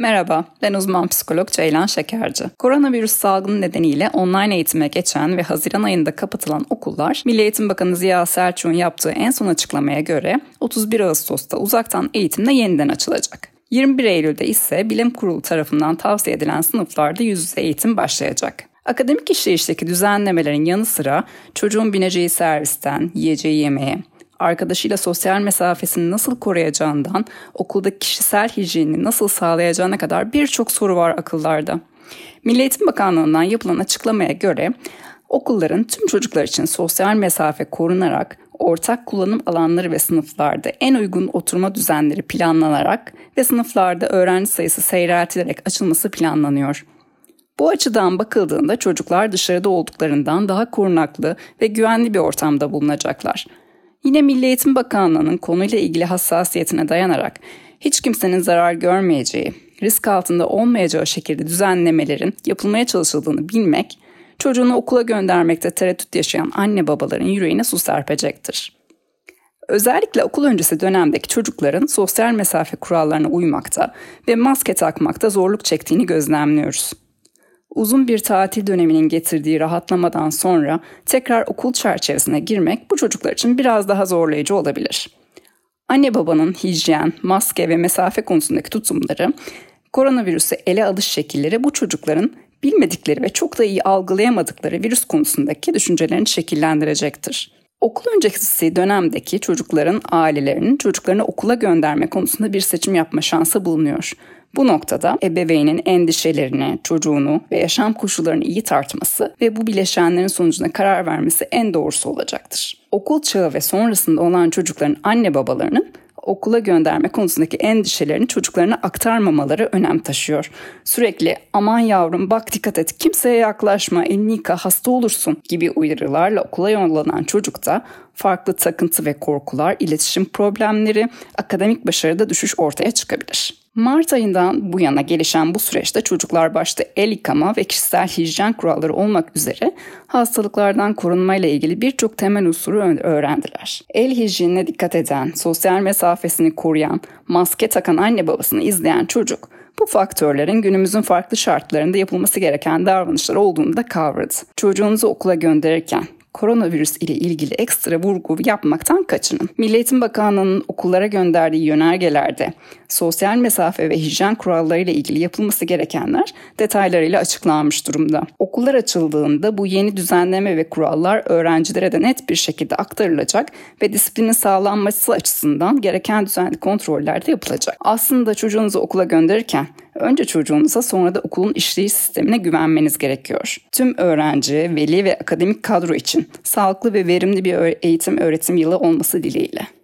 Merhaba, ben uzman psikolog Ceylan Şekerci. Koronavirüs salgını nedeniyle online eğitime geçen ve Haziran ayında kapatılan okullar, Milli Eğitim Bakanı Ziya Selçuk'un yaptığı en son açıklamaya göre 31 Ağustos'ta uzaktan eğitimle yeniden açılacak. 21 Eylül'de ise Bilim Kurulu tarafından tavsiye edilen sınıflarda yüz yüze eğitim başlayacak. Akademik işleyişteki düzenlemelerin yanı sıra çocuğun bineceği servisten, yiyeceği yemeğe, arkadaşıyla sosyal mesafesini nasıl koruyacağından, okulda kişisel hijyenini nasıl sağlayacağına kadar birçok soru var akıllarda. Milli Eğitim Bakanlığı'ndan yapılan açıklamaya göre okulların tüm çocuklar için sosyal mesafe korunarak ortak kullanım alanları ve sınıflarda en uygun oturma düzenleri planlanarak ve sınıflarda öğrenci sayısı seyreltilerek açılması planlanıyor. Bu açıdan bakıldığında çocuklar dışarıda olduklarından daha korunaklı ve güvenli bir ortamda bulunacaklar. Yine Milli Eğitim Bakanlığı'nın konuyla ilgili hassasiyetine dayanarak hiç kimsenin zarar görmeyeceği, risk altında olmayacağı şekilde düzenlemelerin yapılmaya çalışıldığını bilmek, çocuğunu okula göndermekte tereddüt yaşayan anne babaların yüreğine su serpecektir. Özellikle okul öncesi dönemdeki çocukların sosyal mesafe kurallarına uymakta ve maske takmakta zorluk çektiğini gözlemliyoruz. Uzun bir tatil döneminin getirdiği rahatlamadan sonra tekrar okul çerçevesine girmek bu çocuklar için biraz daha zorlayıcı olabilir. Anne babanın hijyen, maske ve mesafe konusundaki tutumları, koronavirüse ele alış şekilleri bu çocukların bilmedikleri ve çok da iyi algılayamadıkları virüs konusundaki düşüncelerini şekillendirecektir. Okul öncesi dönemdeki çocukların ailelerinin çocuklarını okula gönderme konusunda bir seçim yapma şansı bulunuyor. Bu noktada ebeveynin endişelerini, çocuğunu ve yaşam koşullarını iyi tartması ve bu bileşenlerin sonucunda karar vermesi en doğrusu olacaktır. Okul çağı ve sonrasında olan çocukların anne babalarının okula gönderme konusundaki endişelerini çocuklarına aktarmamaları önem taşıyor. Sürekli aman yavrum bak dikkat et kimseye yaklaşma elini yıka hasta olursun gibi uyarılarla okula yollanan çocukta farklı takıntı ve korkular, iletişim problemleri, akademik başarıda düşüş ortaya çıkabilir. Mart ayından bu yana gelişen bu süreçte çocuklar başta el yıkama ve kişisel hijyen kuralları olmak üzere hastalıklardan korunmayla ilgili birçok temel usulü öğrendiler. El hijyenine dikkat eden, sosyal mesafesini koruyan, maske takan anne babasını izleyen çocuk bu faktörlerin günümüzün farklı şartlarında yapılması gereken davranışlar olduğunu da kavradı. Çocuğunuzu okula gönderirken koronavirüs ile ilgili ekstra vurgu yapmaktan kaçının. Milli Eğitim Bakanlığı'nın okullara gönderdiği yönergelerde sosyal mesafe ve hijyen kuralları ile ilgili yapılması gerekenler detaylarıyla açıklanmış durumda. Okullar açıldığında bu yeni düzenleme ve kurallar öğrencilere de net bir şekilde aktarılacak ve disiplinin sağlanması açısından gereken düzenli kontroller de yapılacak. Aslında çocuğunuzu okula gönderirken önce çocuğunuza sonra da okulun işleyiş sistemine güvenmeniz gerekiyor. Tüm öğrenci, veli ve akademik kadro için sağlıklı ve verimli bir eğitim öğretim yılı olması dileğiyle.